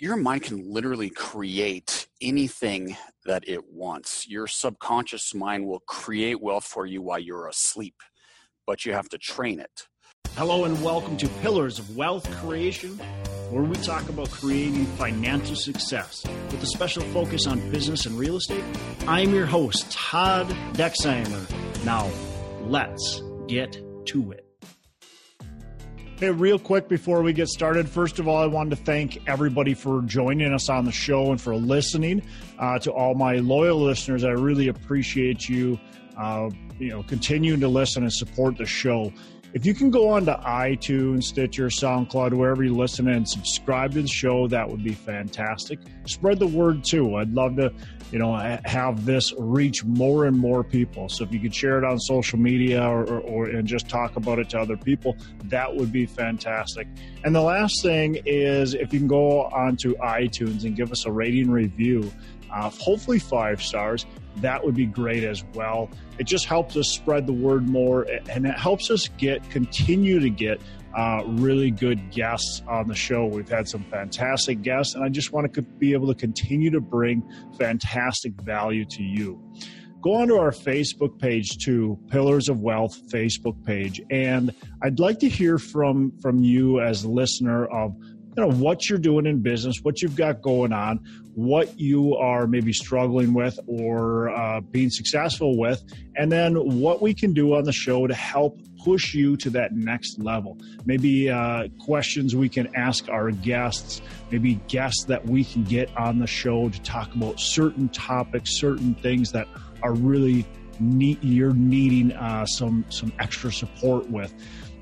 your mind can literally create anything that it wants. Your subconscious mind will create wealth for you while you're asleep, but you have to train it. Hello, and welcome to Pillars of Wealth Creation, where we talk about creating financial success with a special focus on business and real estate. I'm your host, Todd Dexheimer. Now, let's get to it. Hey, real quick before we get started, first of all, I wanted to thank everybody for joining us on the show and for listening. Uh, to all my loyal listeners, I really appreciate you. Uh, you know, continuing to listen and support the show. If you can go on to iTunes, Stitcher, SoundCloud, wherever you listen and subscribe to the show, that would be fantastic. Spread the word too. I'd love to, you know, have this reach more and more people. So if you could share it on social media or, or, or and just talk about it to other people, that would be fantastic. And the last thing is if you can go onto iTunes and give us a rating review, uh, hopefully five stars that would be great as well. It just helps us spread the word more and it helps us get continue to get uh, really good guests on the show. We've had some fantastic guests, and I just want to be able to continue to bring fantastic value to you. Go onto our Facebook page too, Pillars of Wealth Facebook page, and I'd like to hear from from you as a listener of you know what you're doing in business, what you've got going on, what you are maybe struggling with or uh, being successful with, and then what we can do on the show to help push you to that next level. Maybe uh, questions we can ask our guests, maybe guests that we can get on the show to talk about certain topics, certain things that are really you're needing uh, some some extra support with.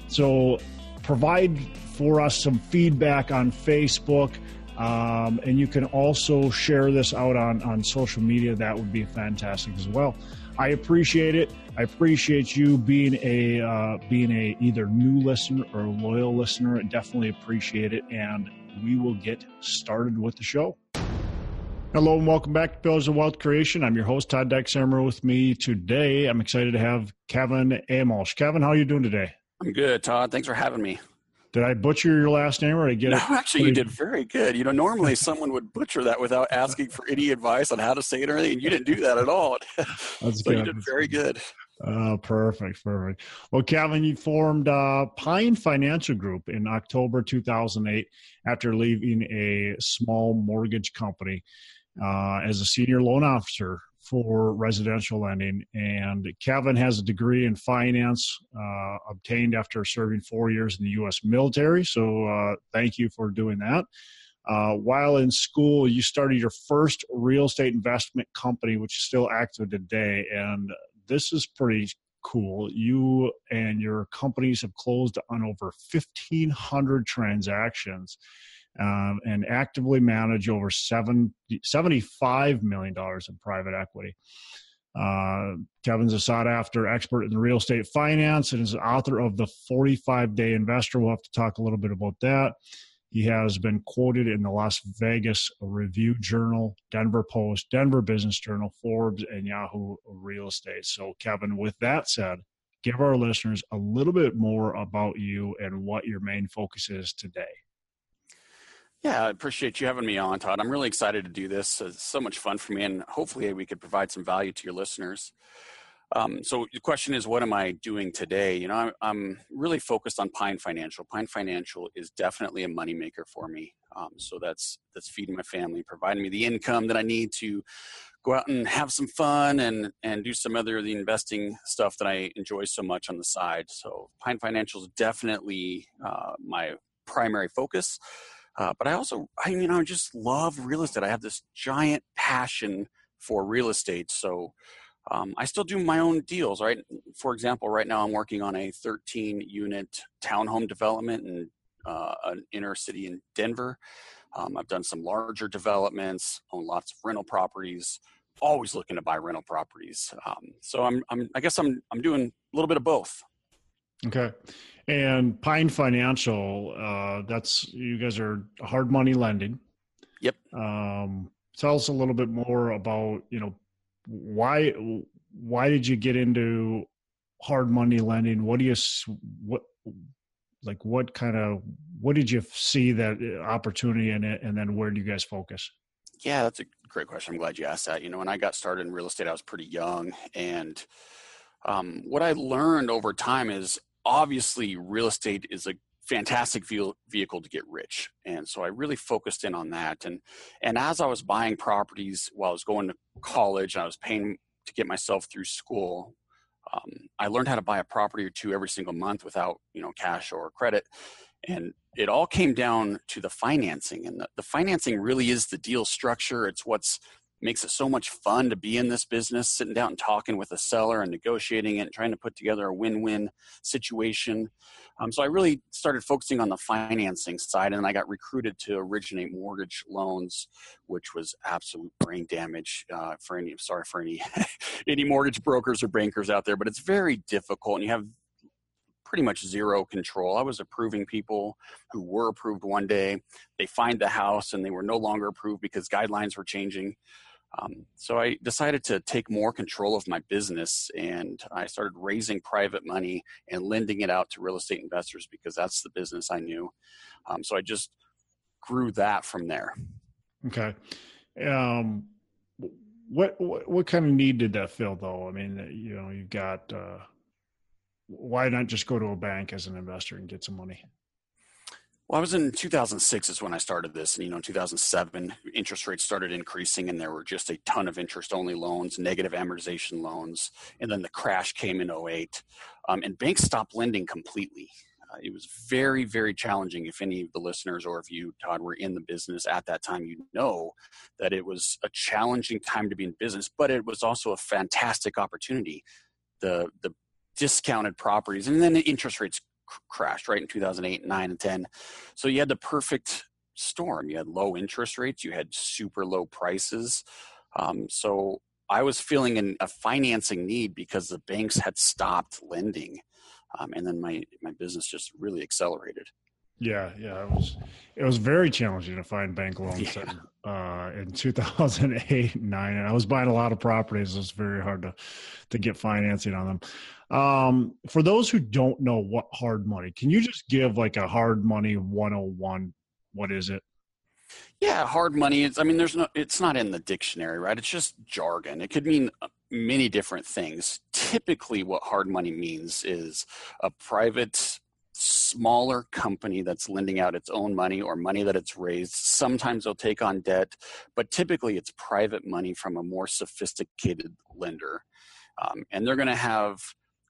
So provide for us some feedback on Facebook. Um, and you can also share this out on, on social media. That would be fantastic as well. I appreciate it. I appreciate you being a uh, being a either new listener or loyal listener. I definitely appreciate it, and we will get started with the show. Hello and welcome back to Pillars of Wealth Creation. I'm your host Todd Dexheimer. With me today, I'm excited to have Kevin Amolsch. Kevin, how are you doing today? I'm good, Todd. Thanks for having me. Did I butcher your last name or did I get it? no, it? actually, you did very good. You know, normally someone would butcher that without asking for any advice on how to say it or anything. You didn't do that at all. That's so good. you did very good. Uh, perfect, perfect. Well, Kevin, you formed uh, Pine Financial Group in October 2008 after leaving a small mortgage company uh, as a senior loan officer for residential lending. And Kevin has a degree in finance uh, obtained after serving four years in the U.S. military. So uh, thank you for doing that. Uh, while in school, you started your first real estate investment company, which is still active today. And this is pretty cool. You and your companies have closed on over 1,500 transactions um, and actively manage over seven, $75 million in private equity. Uh, Kevin's a sought after expert in real estate finance and is author of The 45 Day Investor. We'll have to talk a little bit about that. He has been quoted in the Las Vegas Review Journal, Denver Post, Denver Business Journal, Forbes, and Yahoo Real Estate. So, Kevin, with that said, give our listeners a little bit more about you and what your main focus is today. Yeah, I appreciate you having me on, Todd. I'm really excited to do this. It's so much fun for me, and hopefully, we could provide some value to your listeners. Um, so, the question is, what am I doing today? You know, I'm, I'm, really focused on Pine Financial. Pine Financial is definitely a moneymaker for me. Um, so that's that's feeding my family, providing me the income that I need to go out and have some fun and and do some other the investing stuff that I enjoy so much on the side. So, Pine Financial is definitely uh, my primary focus. Uh, but I also, I you know, just love real estate. I have this giant passion for real estate. So um, I still do my own deals, right? For example, right now I'm working on a 13 unit townhome development in uh, an inner city in Denver. Um, I've done some larger developments, own lots of rental properties. Always looking to buy rental properties. Um, so I'm, I'm, I guess I'm, I'm doing a little bit of both. Okay. And Pine Financial, uh, that's you guys are hard money lending. Yep. Um, tell us a little bit more about you know why why did you get into hard money lending? What do you what like what kind of what did you see that uh, opportunity in it and then where do you guys focus yeah that's a great question i'm glad you asked that you know when i got started in real estate i was pretty young and um, what i learned over time is obviously real estate is a fantastic vehicle to get rich and so i really focused in on that and and as i was buying properties while i was going to college and i was paying to get myself through school um, i learned how to buy a property or two every single month without you know cash or credit and it all came down to the financing and the, the financing really is the deal structure. It's what's makes it so much fun to be in this business, sitting down and talking with a seller and negotiating it and trying to put together a win win situation. Um, so I really started focusing on the financing side and I got recruited to originate mortgage loans, which was absolute brain damage uh, for any, sorry for any, any mortgage brokers or bankers out there, but it's very difficult and you have pretty much zero control. I was approving people who were approved one day. They find the house and they were no longer approved because guidelines were changing. Um, so I decided to take more control of my business and I started raising private money and lending it out to real estate investors because that's the business I knew. Um, so I just grew that from there. Okay. Um, what, what, what kind of need did that fill though? I mean, you know, you've got, uh, why not just go to a bank as an investor and get some money? Well, I was in 2006 is when I started this, and you know, in 2007, interest rates started increasing, and there were just a ton of interest-only loans, negative amortization loans, and then the crash came in 08, um, and banks stopped lending completely. Uh, it was very, very challenging. If any of the listeners or if you, Todd, were in the business at that time, you know that it was a challenging time to be in business, but it was also a fantastic opportunity. The the discounted properties, and then the interest rates crashed right in 2008, 9, and 10. So you had the perfect storm. You had low interest rates, you had super low prices. Um, so I was feeling an, a financing need because the banks had stopped lending, um, and then my my business just really accelerated. Yeah, yeah, it was it was very challenging to find bank loans yeah. Uh, in 2008 9 and I was buying a lot of properties. It was very hard to to get financing on them. Um, for those who don't know what hard money, can you just give like a hard money 101? What is it? Yeah, hard money is I mean there's no it's not in the dictionary, right? It's just jargon. It could mean uh, many different things. Typically what hard money means is a private smaller company that's lending out its own money or money that it's raised. Sometimes they'll take on debt, but typically it's private money from a more sophisticated lender. Um, and they're going to have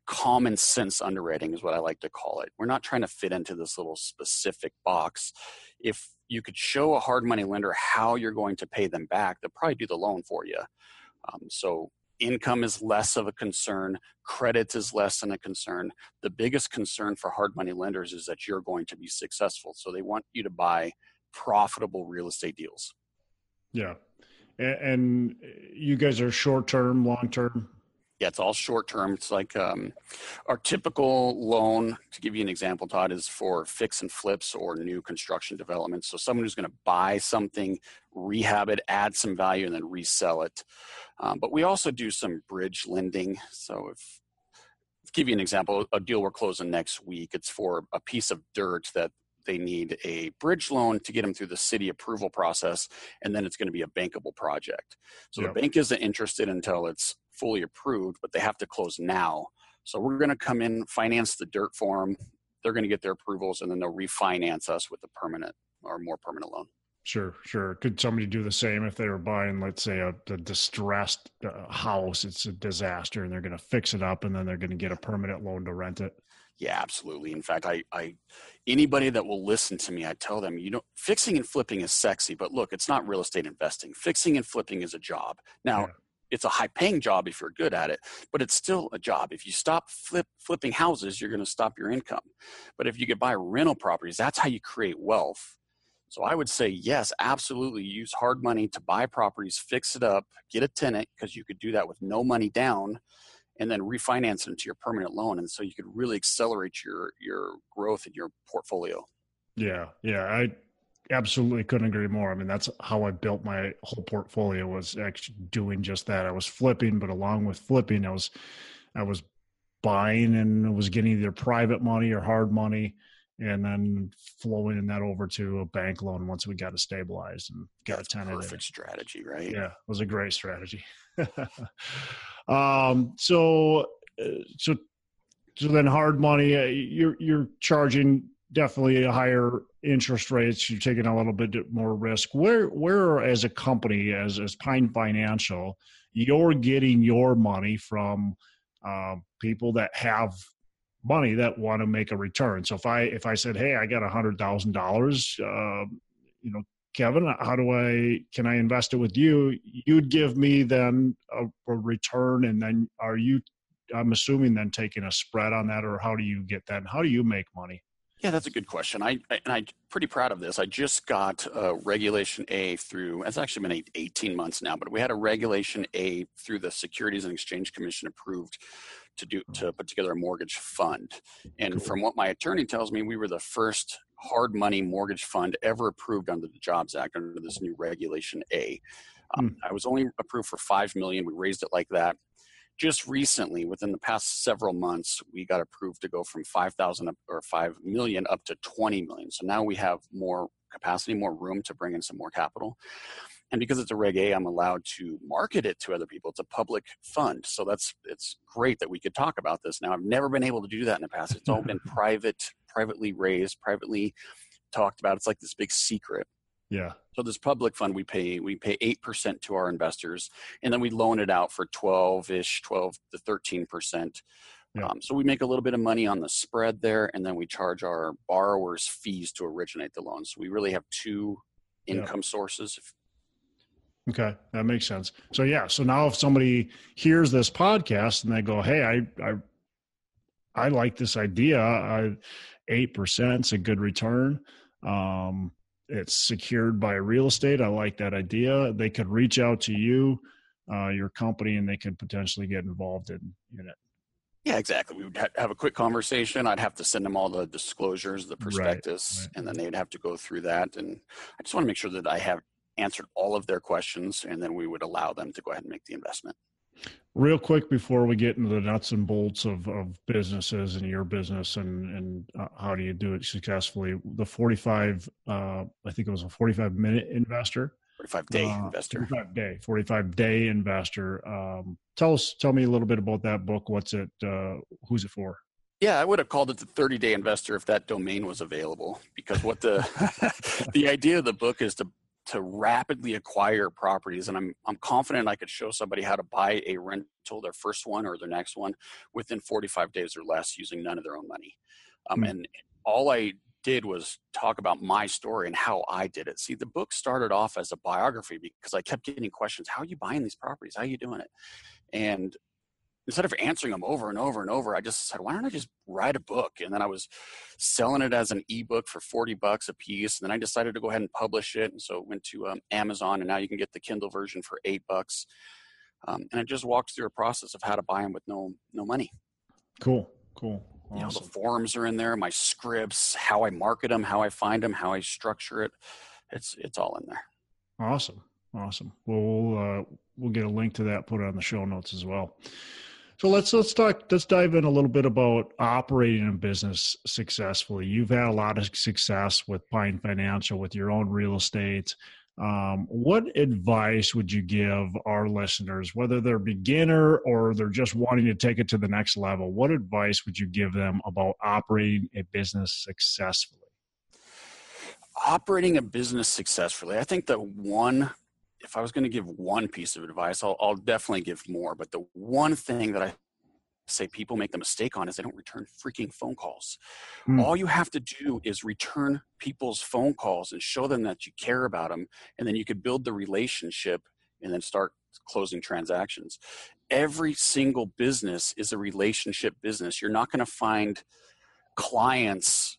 common sense underwriting, is what I like to call it. We're not trying to fit into this little specific box. If you could show a hard money lender how you're going to pay them back, they'll probably do the loan for you. Um, so income is less of a concern, credit is less than a concern. The biggest concern for hard money lenders is that you're going to be successful. So they want you to buy profitable real estate deals. Yeah. And uh, you guys are short term, long term? Yeah, it's all short term. It's like um, our typical loan, to give you an example, Todd, is for fix and flips or new construction developments. So someone who's going to buy something, rehab it, add some value, and then resell it. Um, but we also do some bridge lending. So if give you an example, a deal we're closing next week, it's for a piece of dirt that they need a bridge loan to get them through the city approval process, and then it's going to be a bankable project. So yep. the bank isn't interested until it's fully approved, but they have to close now. So we're going to come in, finance the dirt for them. They're going to get their approvals, and then they'll refinance us with a permanent or more permanent loan. Sure, sure. Could somebody do the same if they were buying, let's say, a, a distressed uh, house? It's a disaster, and they're going to fix it up, and then they're going to get a permanent loan to rent it. Yeah, absolutely. In fact, I, I, anybody that will listen to me, I tell them, you know, fixing and flipping is sexy, but look, it's not real estate investing. Fixing and flipping is a job. Now, yeah. It's a high paying job if you're good at it, but it's still a job. If you stop flip, flipping houses, you're going to stop your income. But if you could buy rental properties, that's how you create wealth so I would say, yes, absolutely use hard money to buy properties, fix it up, get a tenant, because you could do that with no money down, and then refinance it into your permanent loan. And so you could really accelerate your your growth in your portfolio. Yeah, yeah. I absolutely couldn't agree more. I mean, that's how I built my whole portfolio was actually doing just that. I was flipping, but along with flipping, I was I was buying and was getting either private money or hard money and then flowing that over to a bank loan once we got it stabilized and got That's a tenant. Perfect strategy, right? Yeah, it was a great strategy. um, so, uh, so, so then hard money. Uh, you're you're charging definitely a higher interest rates. You're taking a little bit more risk. Where where as a company as as Pine Financial, you're getting your money from uh, people that have money that want to make a return. So if I if I said, hey, I got a hundred thousand uh, dollars, you know, Kevin, how do I can I invest it with you? You'd give me then a, a return, and then are you? I'm assuming then taking a spread on that, or how do you get that? And how do you make money? Yeah, that's a good question. I, I and I'm pretty proud of this. I just got uh, Regulation A through. It's actually been eight, 18 months now, but we had a Regulation A through the Securities and Exchange Commission approved to do to put together a mortgage fund. And cool. from what my attorney tells me, we were the first hard money mortgage fund ever approved under the Jobs Act under this new Regulation A. Um, mm. I was only approved for five million. We raised it like that. Just recently, within the past several months, we got approved to go from 5,000 or 5 million up to 20 million. So now we have more capacity, more room to bring in some more capital. And because it's a Reg A, I'm allowed to market it to other people. It's a public fund. So that's it's great that we could talk about this now. I've never been able to do that in the past. It's all been private, privately raised, privately talked about. It's like this big secret. Yeah. So this public fund we pay we pay eight percent to our investors, and then we loan it out for twelve ish, twelve to thirteen percent. Yeah. Um, so we make a little bit of money on the spread there, and then we charge our borrowers fees to originate the loan. So we really have two income yeah. sources, Okay, that makes sense. So yeah, so now if somebody hears this podcast and they go, "Hey, I I I like this idea. Eight percent is a good return. Um, it's secured by real estate. I like that idea." They could reach out to you, uh, your company, and they could potentially get involved in, in it. Yeah, exactly. We would have a quick conversation. I'd have to send them all the disclosures, the prospectus, right, right. and then they'd have to go through that. And I just want to make sure that I have answered all of their questions, and then we would allow them to go ahead and make the investment. Real quick before we get into the nuts and bolts of, of businesses and your business and, and uh, how do you do it successfully, the 45, uh, I think it was a 45 minute investor. 45 day uh, investor. 45 day, 45 day investor. Um, tell us, tell me a little bit about that book. What's it, uh, who's it for? Yeah, I would have called it the 30 day investor if that domain was available because what the, the idea of the book is to to rapidly acquire properties and I'm I'm confident I could show somebody how to buy a rental their first one or their next one within 45 days or less using none of their own money. Um, mm-hmm. and all I did was talk about my story and how I did it. See, the book started off as a biography because I kept getting questions, how are you buying these properties? How are you doing it? And instead of answering them over and over and over, I just said, why don't I just write a book? And then I was selling it as an ebook for 40 bucks a piece. And then I decided to go ahead and publish it. And so it went to um, Amazon and now you can get the Kindle version for eight bucks. Um, and it just walks through a process of how to buy them with no, no money. Cool. Cool. Awesome. You know, the forms are in there, my scripts, how I market them, how I find them, how I structure it. It's, it's all in there. Awesome. Awesome. Well, we'll, uh, we'll get a link to that, put on the show notes as well. So let's let's talk. Let's dive in a little bit about operating a business successfully. You've had a lot of success with Pine Financial, with your own real estate. Um, what advice would you give our listeners, whether they're beginner or they're just wanting to take it to the next level? What advice would you give them about operating a business successfully? Operating a business successfully, I think the one if I was going to give one piece of advice, I'll, I'll definitely give more. But the one thing that I say people make the mistake on is they don't return freaking phone calls. Mm. All you have to do is return people's phone calls and show them that you care about them, and then you could build the relationship and then start closing transactions. Every single business is a relationship business. You're not going to find clients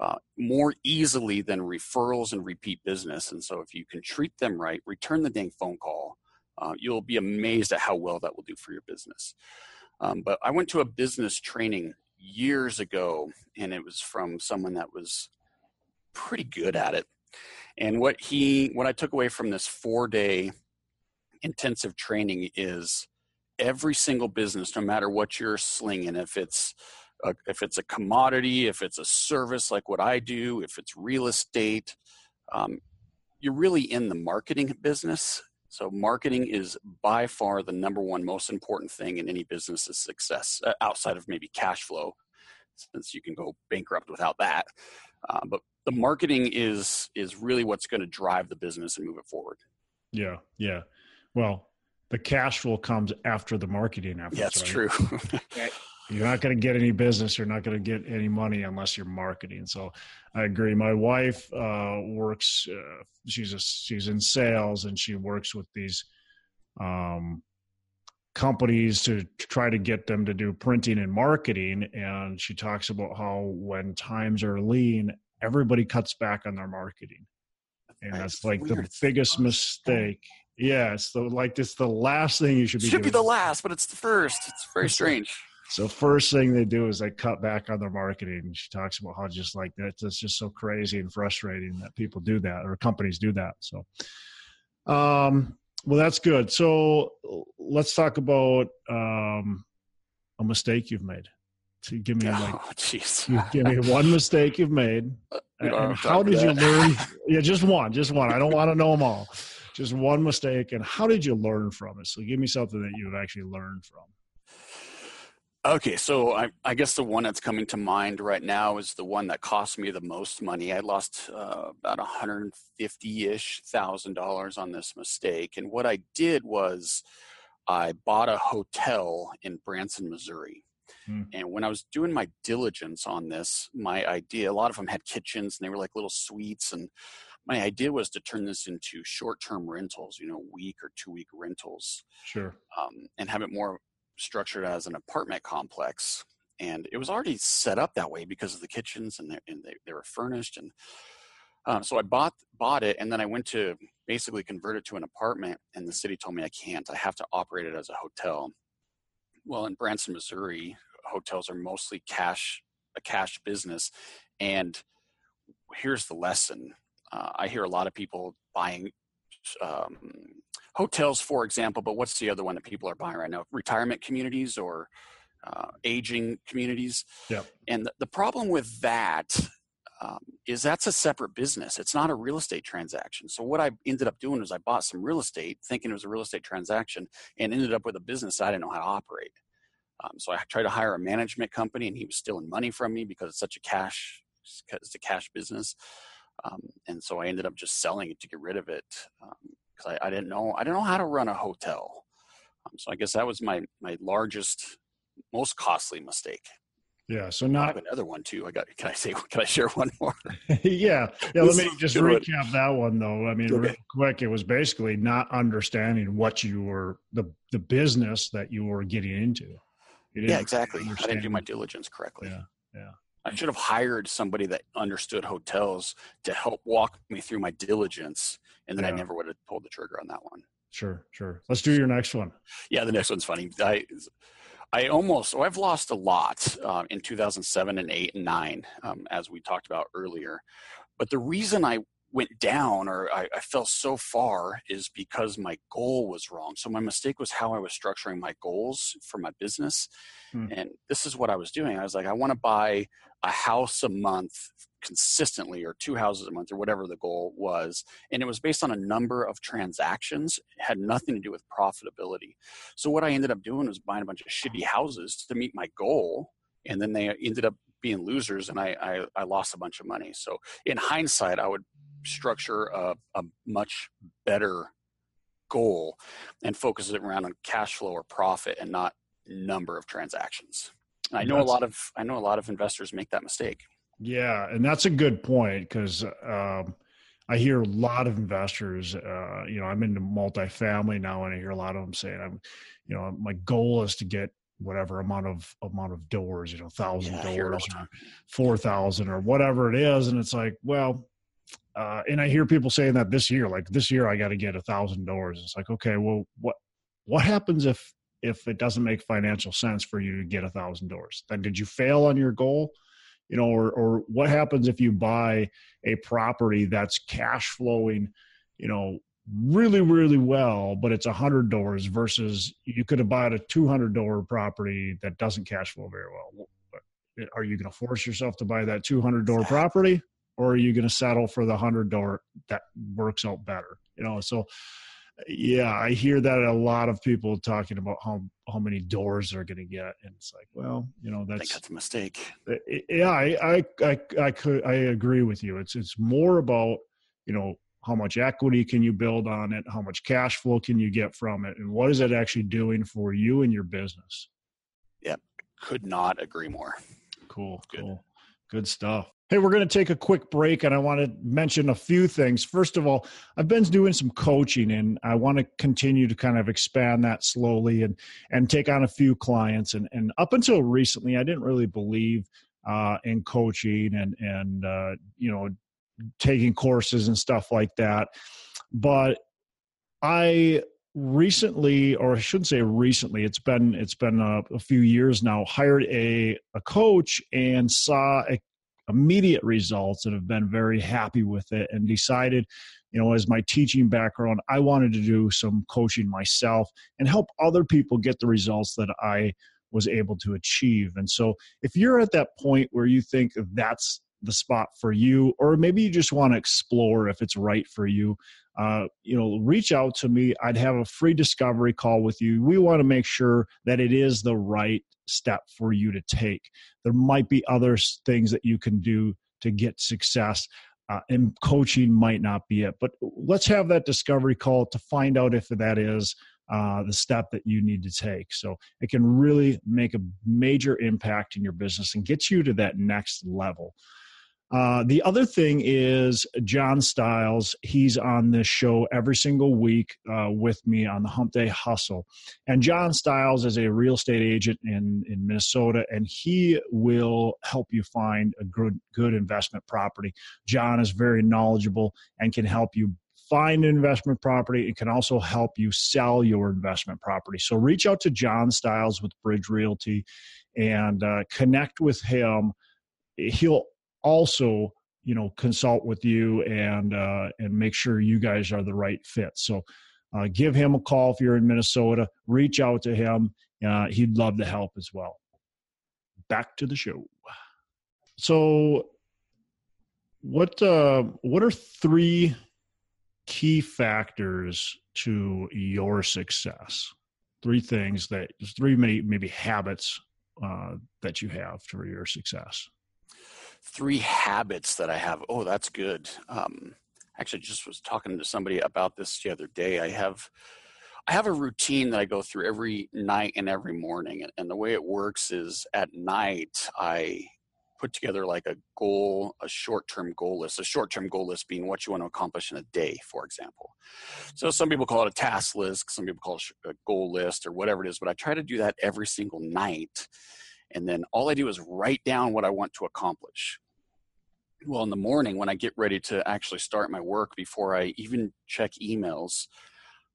uh, more easily than referrals and repeat business. And so, if you can treat them right, return the dang phone call, uh, you'll be amazed at how well that will do for your business. Um, but I went to a business training years ago, and it was from someone that was pretty good at it. And what he, what I took away from this four day intensive training is every single business, no matter what you're slinging, if it's a, if it's a commodity, if it's a service like what I do, if it's real estate, um, you're really in the marketing business. So marketing is by far the number one most important thing in any business's success, uh, outside of maybe cash flow, since you can go bankrupt without that. Uh, but the marketing is is really what's going to drive the business and move it forward. Yeah, yeah. Well, the cash flow comes after the marketing efforts. Yeah, that's right? true. you're not going to get any business. You're not going to get any money unless you're marketing. So, I agree. My wife uh, works. Uh, she's a, she's in sales and she works with these um, companies to try to get them to do printing and marketing. And she talks about how when times are lean, everybody cuts back on their marketing. And that's, that's like weird. the biggest mistake. Yeah, it's the like it's the last thing you should be. Should doing. be the last, but it's the first. It's very strange. So first thing they do is they cut back on their marketing. She talks about how just like that, it's just so crazy and frustrating that people do that or companies do that. So, um, well, that's good. So let's talk about um, a mistake you've made. To give me like, oh, give me one mistake you've made, how did you learn? Yeah, just one, just one. I don't want to know them all. Just one mistake, and how did you learn from it? So give me something that you've actually learned from. Okay, so I, I, guess the one that's coming to mind right now is the one that cost me the most money. I lost uh, about 150 ish thousand dollars on this mistake. And what I did was I bought a hotel in Branson, Missouri. Hmm. And when I was doing my diligence on this, my idea, a lot of them had kitchens and they were like little suites. And my idea was to turn this into short term rentals, you know, week or two week rentals. Sure. Um, and have it more structured as an apartment complex and it was already set up that way because of the kitchens and, and they, they were furnished and um, so i bought bought it and then i went to basically convert it to an apartment and the city told me i can't. I have to operate it as a hotel. Well in branson missouri hotels are mostly cash a cash business and here's the lesson. Uh, i hear a lot of people buying um, hotels, for example, but what's the other one that people are buying right now? Retirement communities or uh, aging communities. Yeah. And the, the problem with that um, is that's a separate business. It's not a real estate transaction. So what I ended up doing was I bought some real estate, thinking it was a real estate transaction, and ended up with a business I didn't know how to operate. Um, so I tried to hire a management company, and he was stealing money from me because it's such a cash, it's a cash business. Um, and so I ended up just selling it to get rid of it. Um, because I, I, didn't know I didn't know how to run a hotel. Um, so I guess that was my my largest, most costly mistake. Yeah. So not I have another one too. I got. Can I say? Can I share one more? yeah. Yeah. Let me just recap that one though. I mean, okay. real quick, it was basically not understanding what you were the the business that you were getting into. Yeah, exactly. I didn't do my diligence correctly. Yeah. Yeah. I should have hired somebody that understood hotels to help walk me through my diligence, and then yeah. I never would have pulled the trigger on that one. Sure, sure. Let's do your next one. Yeah, the next one's funny. I, I almost, so I've lost a lot uh, in 2007 and 8 and 9, um, as we talked about earlier. But the reason I went down or I, I, fell so far is because my goal was wrong. So my mistake was how I was structuring my goals for my business. Hmm. And this is what I was doing. I was like, I want to buy a house a month consistently or two houses a month or whatever the goal was. And it was based on a number of transactions. It had nothing to do with profitability. So what I ended up doing was buying a bunch of shitty houses to meet my goal. And then they ended up being losers and I, I, I lost a bunch of money. So in hindsight, I would structure a, a much better goal and focus it around on cash flow or profit and not number of transactions. And I know that's, a lot of I know a lot of investors make that mistake. Yeah, and that's a good point because um, I hear a lot of investors. Uh, you know, I'm into multifamily now, and I hear a lot of them saying, "I'm, you know, my goal is to get whatever amount of amount of doors, you know, thousand yeah, doors or four thousand or whatever it is," and it's like, well, uh, and I hear people saying that this year, like this year, I got to get a thousand doors. It's like, okay, well, what what happens if if it doesn't make financial sense for you to get a thousand doors? Then did you fail on your goal? You know, or or what happens if you buy a property that's cash flowing, you know, really really well, but it's a hundred doors versus you could have bought a two hundred door property that doesn't cash flow very well are you going to force yourself to buy that 200 door property or are you going to settle for the 100 door that works out better you know so yeah i hear that a lot of people talking about how how many doors they're going to get and it's like well you know that's, that's a mistake. Yeah I, I i i could i agree with you. It's it's more about you know how much equity can you build on it? How much cash flow can you get from it? And what is it actually doing for you and your business? Yep could not agree more. Cool good. cool good stuff Hey, we're going to take a quick break, and I want to mention a few things. First of all, I've been doing some coaching, and I want to continue to kind of expand that slowly and and take on a few clients. And and up until recently, I didn't really believe uh, in coaching and and uh, you know taking courses and stuff like that. But I recently or i shouldn't say recently it's been it's been a, a, few years now hired a a coach and saw a immediate results and have been very happy with it and decided you know as my teaching background i wanted to do some coaching myself and help other people get the results that i was able to achieve. And so if you're at that point where you think that's the spot for you or maybe you just want to explore if it's right for you uh, you know reach out to me i'd have a free discovery call with you we want to make sure that it is the right step for you to take there might be other things that you can do to get success uh, and coaching might not be it but let's have that discovery call to find out if that is uh, the step that you need to take. So it can really make a major impact in your business and get you to that next level. Uh, the other thing is John Styles. He's on this show every single week uh, with me on the Hump Day Hustle. And John Styles is a real estate agent in, in Minnesota, and he will help you find a good, good investment property. John is very knowledgeable and can help you find an investment property. It can also help you sell your investment property. So reach out to John Styles with Bridge Realty and uh, connect with him. He'll also you know consult with you and uh, and make sure you guys are the right fit. So uh, give him a call if you're in minnesota reach out to him uh, he'd love to help as well. Back to the show. So what uh, what are three key factors to your success? Three things that three maybe, maybe habits uh, that you have for your success three habits that I have. Oh, that's good. Um, actually, just was talking to somebody about this the other day. I have I have a routine that I go through every night and every morning, and the way it works is at night I put together like a goal, a short-term goal list. A short-term goal list being what you want to accomplish in a day, for example. So some people call it a task list, some people call it a goal list or whatever it is. But I try to do that every single night and then all I do is write down what I want to accomplish. Well, in the morning when I get ready to actually start my work, before I even check emails,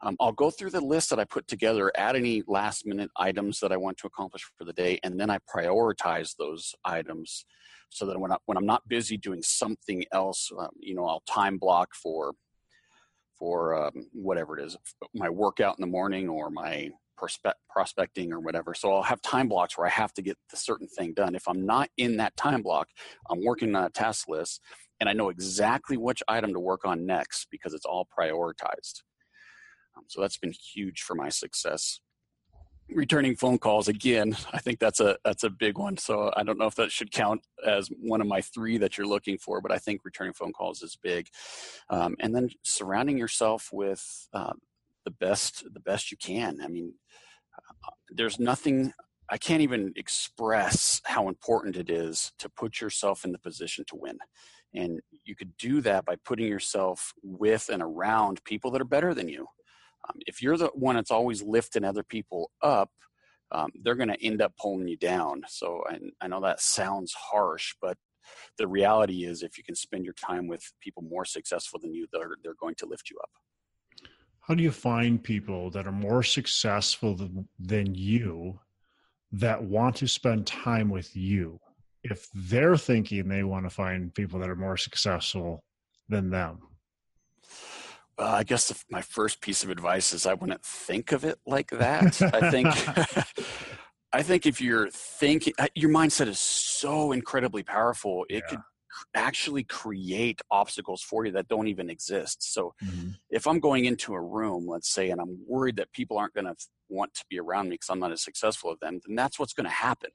um, I'll go through the list that I put together, add any last minute items that I want to accomplish for the day, and then I prioritize those items so that when, I, when I'm not busy doing something else, um, you know, I'll time block for for um, whatever it is, my workout in the morning or my prospecting or whatever. So I'll have time blocks where I have to get the certain thing done. If I'm not in that time block, I'm working on a task list and I know exactly which item to work on next because it's all prioritized. Um, so that's been huge for my success. Returning phone calls again, I think that's a that's a big one. So I don't know if that should count as one of my three that you're looking for, but I think returning phone calls is big. Um, and then surrounding yourself with uh, the best the best you can. I mean, there's nothing I can't even express how important it is to put yourself in the position to win. And you could do that by putting yourself with and around people that are better than you. Um, if you're the one that's always lifting other people up, um, they're going to end up pulling you down. So I, I know that sounds harsh, but the reality is if you can spend your time with people more successful than you, they're, they're going to lift you up. How do you find people that are more successful than, than you that want to spend time with you? If they're thinking they want to find people that are more successful than them well, I guess my first piece of advice is I wouldn't think of it like that. I think I think if you're thinking, uh, your mindset is so incredibly powerful. It yeah. could actually create obstacles for you that don't even exist. So mm-hmm. if I'm going into a room, let's say, and I'm worried that people aren't going to want to be around me because I'm not as successful as them, then that's what's going to happen.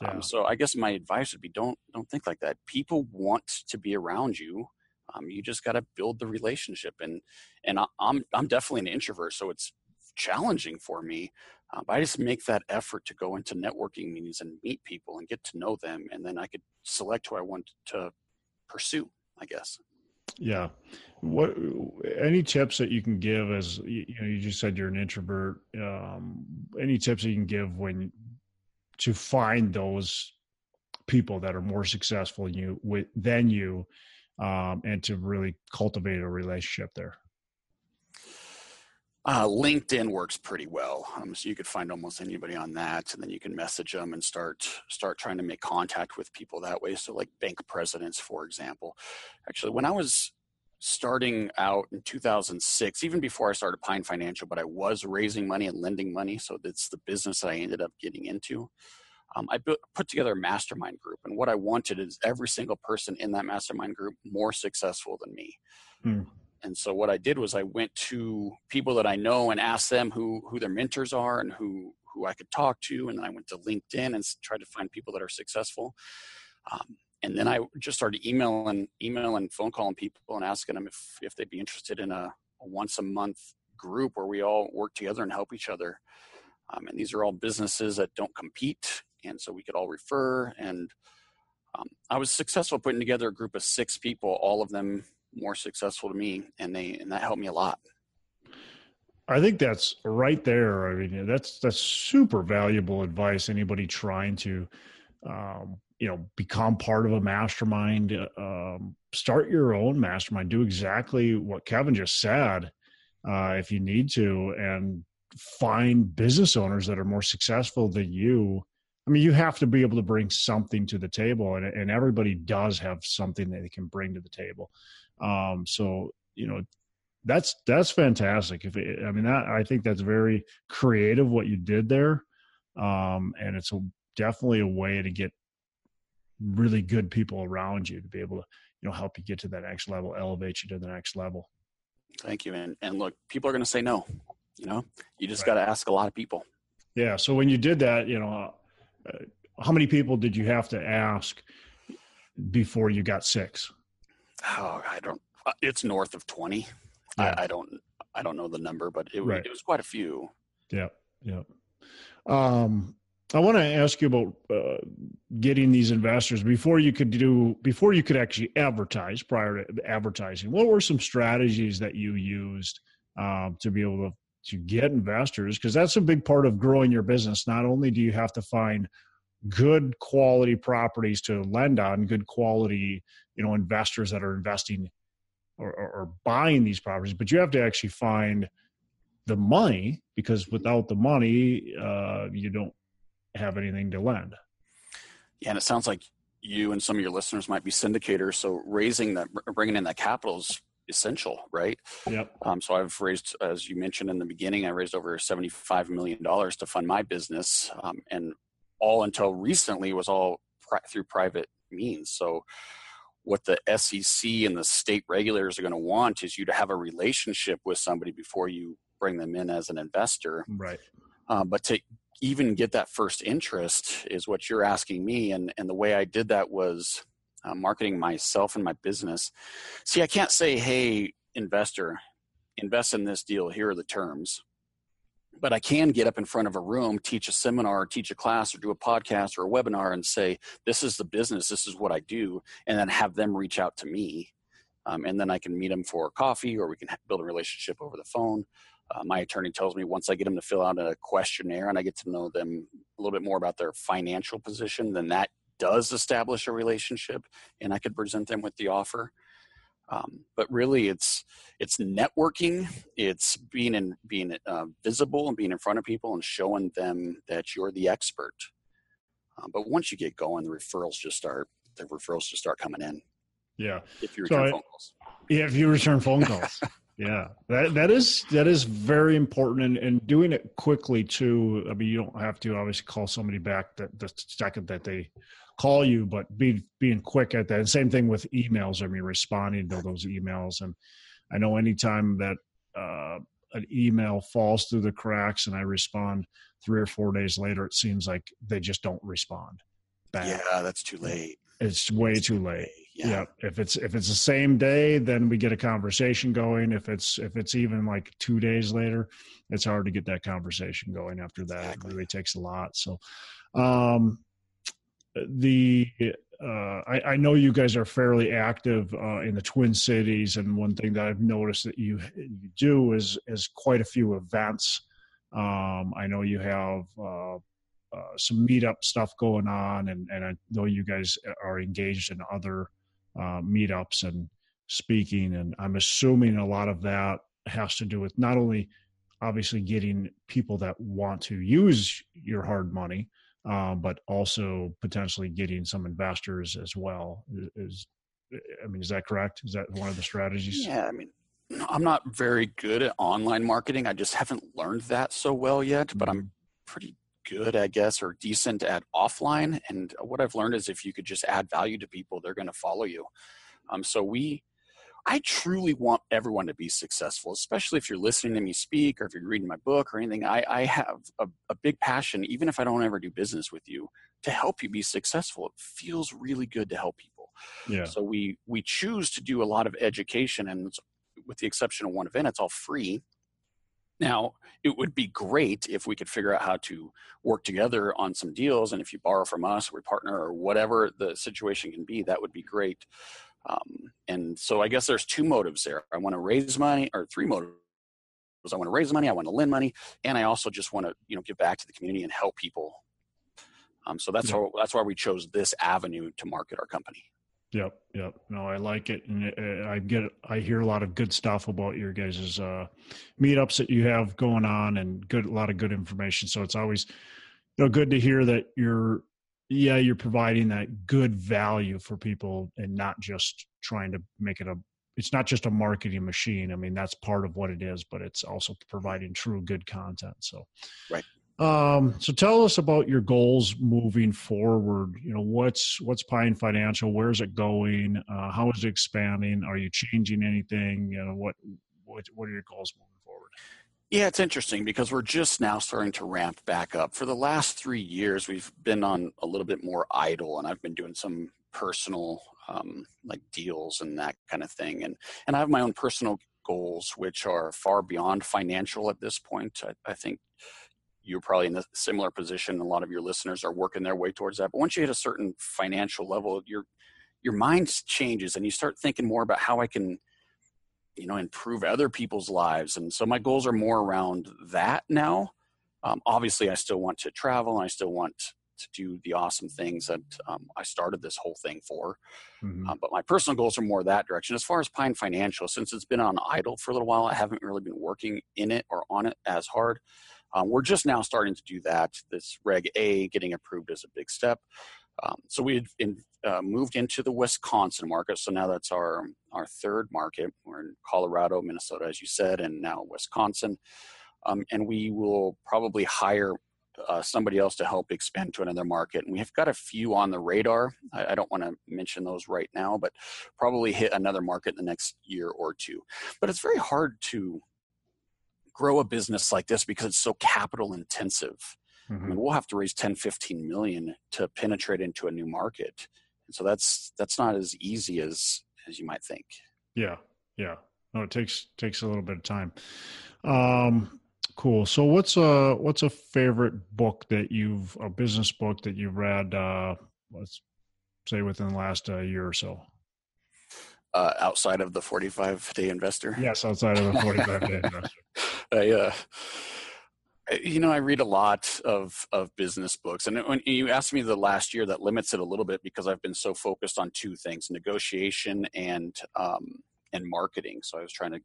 Um, yeah. Um, so I guess my advice would be don't don't think like that. People want to be around you. Um, you just got to build the relationship, and and I'm I'm definitely an introvert, so it's challenging for me. Uh, but I just make that effort to go into networking meetings and meet people and get to know them, and then I could select who I want to pursue. I guess. Yeah. What any tips that you can give as you know you just said you're an introvert. Um, any tips you can give when to find those people that are more successful you with than you, um, and to really cultivate a relationship there. Uh, LinkedIn works pretty well, um, so you could find almost anybody on that, and then you can message them and start start trying to make contact with people that way. So, like bank presidents, for example. Actually, when I was starting out in 2006, even before I started Pine Financial, but I was raising money and lending money, so that's the business that I ended up getting into. Um, I put together a mastermind group, and what I wanted is every single person in that mastermind group more successful than me. Hmm and so what I did was I went to people that I know and asked them who who their mentors are and who who I could talk to, and then I went to LinkedIn and tried to find people that are successful. Um, and then I just started emailing, emailing, phone calling people and asking them if if they'd be interested in a, a once a month group where we all work together and help each other. Um, and these are all businesses that don't compete, and so we could all refer. And um, I was successful putting together a group of six people, all of them more successful to me, and they and that helped me a lot. I think that's right there. I mean, that's that's super valuable advice. Anybody trying to, um, you know, become part of a mastermind, um, start your own mastermind. Do exactly what Kevin just said, uh, if you need to, and find business owners that are more successful than you. I mean, you have to be able to bring something to the table, and, and everybody does have something that they can bring to the table. Um, so you know, that's that's fantastic. If it, I mean that, I think that's very creative what you did there, um, and it's a, definitely a way to get really good people around you to be able to you know help you get to that next level, elevate you to the next level. Thank you, and and look, people are going to say no. You know, you just right. got to ask a lot of people. Yeah. So when you did that, you know, how many people did you have to ask before you got six? oh, I don't. Uh, it's north of twenty. Yeah. I, I, don't. I don't know the number, but it, right. it was quite a few. Yeah. Yeah. Um, I want to ask you about uh, getting these investors before you could do before you could actually advertise prior to advertising. What were some strategies that you used um, to be able to to get investors? Because that's a big part of growing your business. Not only do you have to find good quality properties to lend on, good quality, you know, investors that are investing or, or, or buying these properties, but you have to actually find the money because without the money, uh, you don't have anything to lend. Yeah, and it sounds like you and some of your listeners might be syndicators. So raising that, bringing in that capital is essential, right? Yep. Um, so I've raised, as you mentioned in the beginning, I raised over seventy-five million dollars to fund my business, um, and all until recently was all pri- through private means. So what the SEC and the state regulators are going to want is you to have a relationship with somebody before you bring them in as an investor. Right. Uh, but to even get that first interest is what you're asking me, and and the way I did that was uh, marketing myself and my business. See, I can't say, "Hey, investor, invest in this deal. Here are the terms." but I can get up in front of a room, teach a seminar, teach a class, or do a podcast or a webinar and say, This is the business, this is what I do, and then have them reach out to me. Um, and then I can meet them for coffee or we can build a relationship over the phone. Uh, my attorney tells me once I get them to fill out a questionnaire and I get to know them a little bit more about their financial position, then that does establish a relationship and I could present them with the offer. Um, but really, it's it's networking. It's being in being uh, visible and being in front of people and showing them that you're the expert. Uh, but once you get going, the referrals just start. The referrals just start coming in. Yeah. If you return so phone calls. Yeah, if you return phone calls. yeah that that is that is very important and, and doing it quickly too i mean you don't have to obviously call somebody back that the second that they call you but be being quick at that and same thing with emails i mean responding to those emails and i know anytime that uh, an email falls through the cracks and i respond three or four days later it seems like they just don't respond back. yeah that's too late it's way too late yeah. yeah. If it's if it's the same day, then we get a conversation going. If it's if it's even like two days later, it's hard to get that conversation going after that. Exactly. It really takes a lot. So um the uh, I, I, know you guys are fairly active uh, in the Twin Cities, and one thing that I've noticed that you you do is is quite a few events. Um, I know you have uh, uh some meetup stuff going on, and, and I know you guys are engaged in other uh, meetups and speaking. And I'm assuming a lot of that has to do with not only obviously getting people that want to use your hard money, uh, but also potentially getting some investors as well. Is I mean, is that correct? Is that one of the strategies? Yeah, I mean, I'm not very good at online marketing. I just haven't learned that so well yet, but I'm mm-hmm. pretty good, I guess, or decent at offline. And what I've learned is if you could just add value to people, they're going to follow you. Um, so we, I truly want everyone to be successful, especially if you're listening to me speak or if you're reading my book or anything. I, I have a, a big passion, even if I don't ever do business with you, to help you be successful. It feels really good to help people. Yeah. So we we choose to do a lot of education, and with the exception of one event, it's all free. Now, it would be great if we could figure out how to work together on some deals. And if you borrow from us, we partner, or whatever the situation can be, that would be great. Um, and so I guess there's two motives there. I want to raise money, or three motives. I want to raise money, I want to lend money, and I also just want to, you know, give back to the community and help people. Um, so that's yeah. how, that's why we chose this avenue to market our company. Yep, yep. No, I like it, and uh, I get. I hear a lot of good stuff about your guys' uh, meetups that you have going on, and good a lot of good information. So it's always, you know, good to hear that you're, yeah, you're providing that good value for people, and not just trying to make it a. It's not just a marketing machine. I mean, that's part of what it is, but it's also providing true good content. So, right. Um, so tell us about your goals moving forward. You know, what's what's Pine Financial? Where's it going? Uh, how is it expanding? Are you changing anything? You know, what what what are your goals moving? Yeah, it's interesting because we're just now starting to ramp back up. For the last three years, we've been on a little bit more idle, and I've been doing some personal um, like deals and that kind of thing. And and I have my own personal goals, which are far beyond financial at this point. I, I think you're probably in a similar position. A lot of your listeners are working their way towards that. But once you hit a certain financial level, your your mind changes and you start thinking more about how I can, you know, improve other people's lives. And so my goals are more around that now. Um, obviously, I still want to travel and I still want to do the awesome things that um, I started this whole thing for. Mm-hmm. Um, but my personal goals are more that direction. As far as Pine Financial, since it's been on idle for a little while, I haven't really been working in it or on it as hard. Um, we're just now starting to do that. This Reg A getting approved is a big step. Um, so we had in, uh, moved into the Wisconsin market. So now that's our our third market. We're in Colorado, Minnesota, as you said, and now Wisconsin. Um, and we will probably hire uh, somebody else to help expand to another market. And we've got a few on the radar. I, I don't want to mention those right now, but probably hit another market in the next year or two. But it's very hard to grow a business like this because it's so capital intensive. Mm-hmm. I mean, we'll have to raise 10, 15 million to penetrate into a new market. And so that's that's not as easy as as you might think. Yeah. Yeah. No, it takes takes a little bit of time. Um cool. So what's a what's a favorite book that you've a business book that you've read uh let's say within the last uh, year or so? Uh, outside of the 45 day investor. Yes, outside of the 45 day investor. I, uh, you know, I read a lot of of business books, and when you asked me the last year, that limits it a little bit because I've been so focused on two things: negotiation and um, and marketing. So I was trying to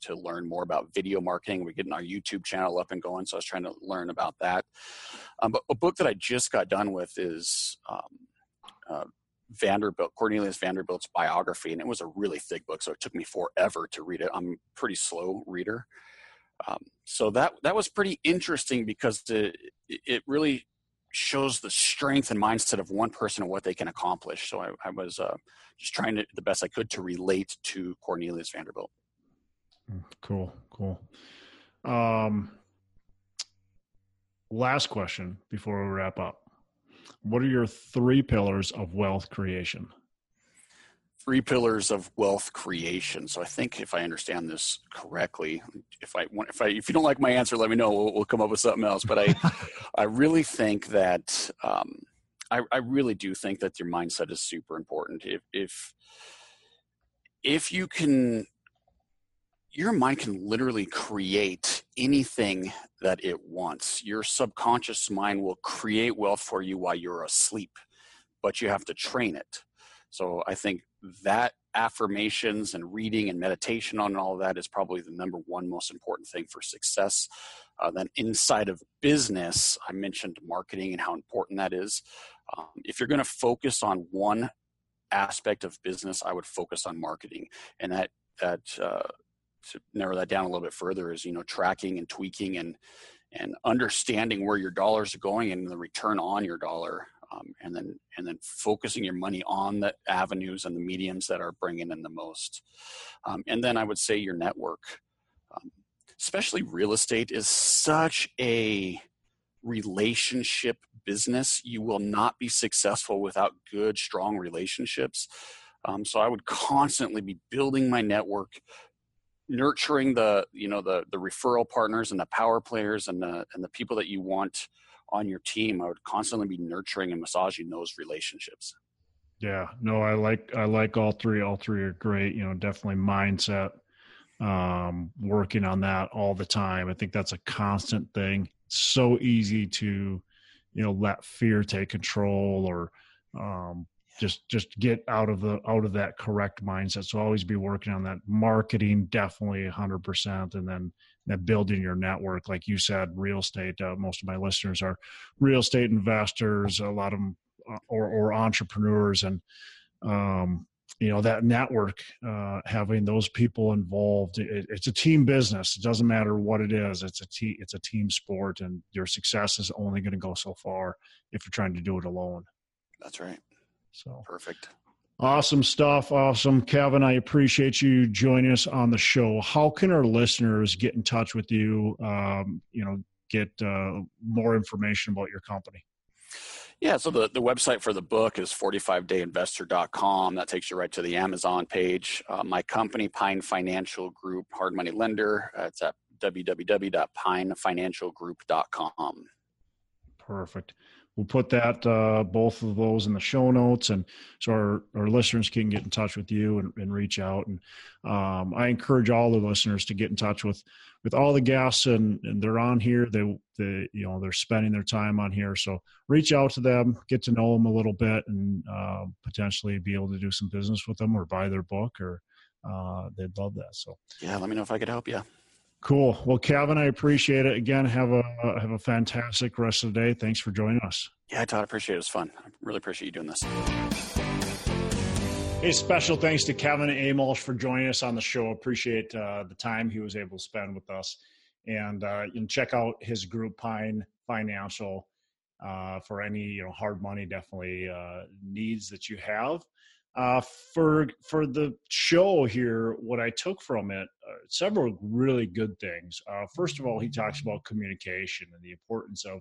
to learn more about video marketing. We're getting our YouTube channel up and going, so I was trying to learn about that. Um, but a book that I just got done with is um, uh, Vanderbilt, Cornelius Vanderbilt's biography, and it was a really thick book, so it took me forever to read it. I'm a pretty slow reader. Um, so that that was pretty interesting because the, it really shows the strength and mindset of one person and what they can accomplish. So I, I was uh, just trying to the best I could to relate to Cornelius Vanderbilt. Mm, cool, cool. Um, last question before we wrap up. What are your three pillars of wealth creation? Three pillars of wealth creation. So I think if I understand this correctly, if I want, if I if you don't like my answer, let me know. We'll, we'll come up with something else. But I I really think that um, I, I really do think that your mindset is super important. If if if you can your mind can literally create anything that it wants. Your subconscious mind will create wealth for you while you're asleep, but you have to train it. So I think that affirmations and reading and meditation on all of that is probably the number one most important thing for success. Uh, then inside of business, I mentioned marketing and how important that is. Um, if you're going to focus on one aspect of business, I would focus on marketing, and that that uh, to narrow that down a little bit further is you know tracking and tweaking and and understanding where your dollars are going and the return on your dollar um, and then and then focusing your money on the avenues and the mediums that are bringing in the most. Um, and then i would say your network. Um, especially real estate is such a relationship business. You will not be successful without good strong relationships. Um, so i would constantly be building my network nurturing the you know the the referral partners and the power players and the and the people that you want on your team, I would constantly be nurturing and massaging those relationships. Yeah, no, I like I like all three. All three are great. You know, definitely mindset. Um, working on that all the time. I think that's a constant thing. So easy to, you know, let fear take control or um, just just get out of the out of that correct mindset. So always be working on that. Marketing definitely hundred percent, and then that building your network. Like you said, real estate. Uh, most of my listeners are real estate investors. A lot of them, uh, or, or entrepreneurs, and um, you know that network. Uh, having those people involved, it, it's a team business. It doesn't matter what it is. It's a team. It's a team sport, and your success is only going to go so far if you're trying to do it alone. That's right. So perfect. Awesome stuff. Awesome. Kevin, I appreciate you joining us on the show. How can our listeners get in touch with you? Um, you know, get uh, more information about your company? Yeah, so the, the website for the book is 45dayinvestor.com. That takes you right to the Amazon page. Uh, my company, Pine Financial Group, hard money lender, uh, it's at www.pinefinancialgroup.com. Perfect we'll put that uh, both of those in the show notes and so our, our listeners can get in touch with you and, and reach out. And um, i encourage all the listeners to get in touch with with all the guests and, and they're on here. They they you know they're spending their time on here. So reach out to them get to know them a little bit and uh, potentially be able to do some business with them or buy their book or uh, they'd love that. So yeah let me know if i could help you Cool. Well, Kevin, I appreciate it. Again, have a have a fantastic rest of the day. Thanks for joining us. Yeah, Todd, I appreciate it. It was fun. I really appreciate you doing this. Hey, special thanks to Kevin Amolsch for joining us on the show. Appreciate uh, the time he was able to spend with us. And uh, you can check out his group, Pine Financial, uh, for any you know hard money definitely uh, needs that you have. Uh, for for the show here, what I took from it, uh, several really good things. Uh, first of all, he talks about communication and the importance of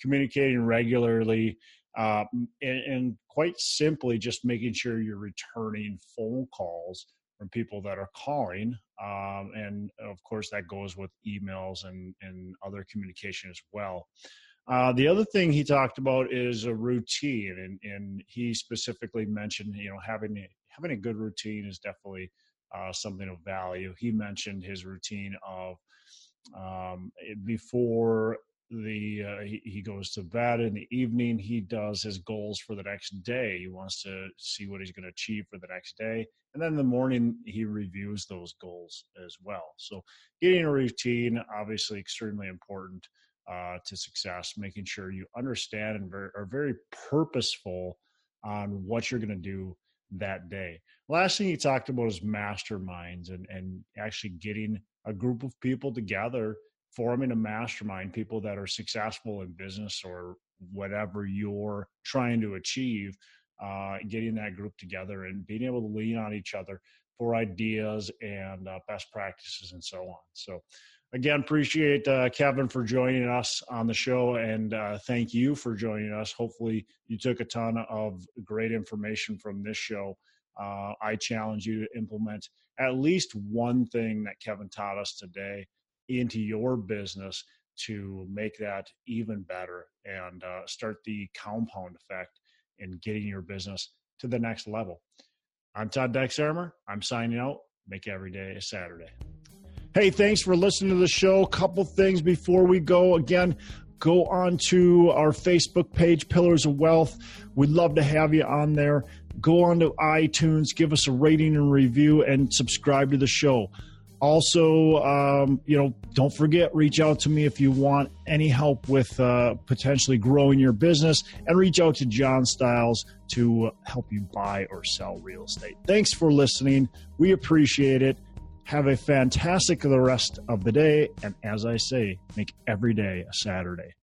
communicating regularly, uh, and, and, quite simply, just making sure you're returning phone calls from people that are calling. Um, and of course, that goes with emails and and other communication as well. Uh, the other thing he talked about is a routine, and, and he specifically mentioned, you know, having a, having a good routine is definitely uh, something of value. He mentioned his routine of um, before the uh, he, he, goes to bed in the evening he does his goals for the next day he wants to see what he's going to achieve for the next day and then in the morning he reviews those goals as well so getting a routine obviously extremely important uh, to success, making sure you understand and very, are very purposeful on what you're going to do that day. Last thing he talked about is masterminds and, and actually getting a group of people together, forming a mastermind, people that are successful in business or whatever you're trying to achieve, uh, getting that group together and being able to lean on each other for ideas and uh, best practices and so on. So, again, appreciate uh, Kevin for joining us on the show, and uh, thank you for joining us. Hopefully, you took a ton of great information from this show. Uh, I challenge you to implement at least one thing that Kevin taught us today into your business to make that even better and uh, start the compound effect in getting your business to the next level. I'm Todd Dexheimer. I'm signing out. Make every day a Saturday. Hey, thanks for listening to the show. A couple things before we go. Again, go on to our Facebook page, Pillars of Wealth. We'd love to have you on there. Go on to iTunes, give us a rating and review, and subscribe to the show. Also, um, you know, don't forget, reach out to me if you want any help with uh, potentially growing your business, and reach out to John Styles to help you buy or sell real estate. Thanks for listening. We appreciate it. Have a fantastic the rest of the day. And as I say, make every day a Saturday.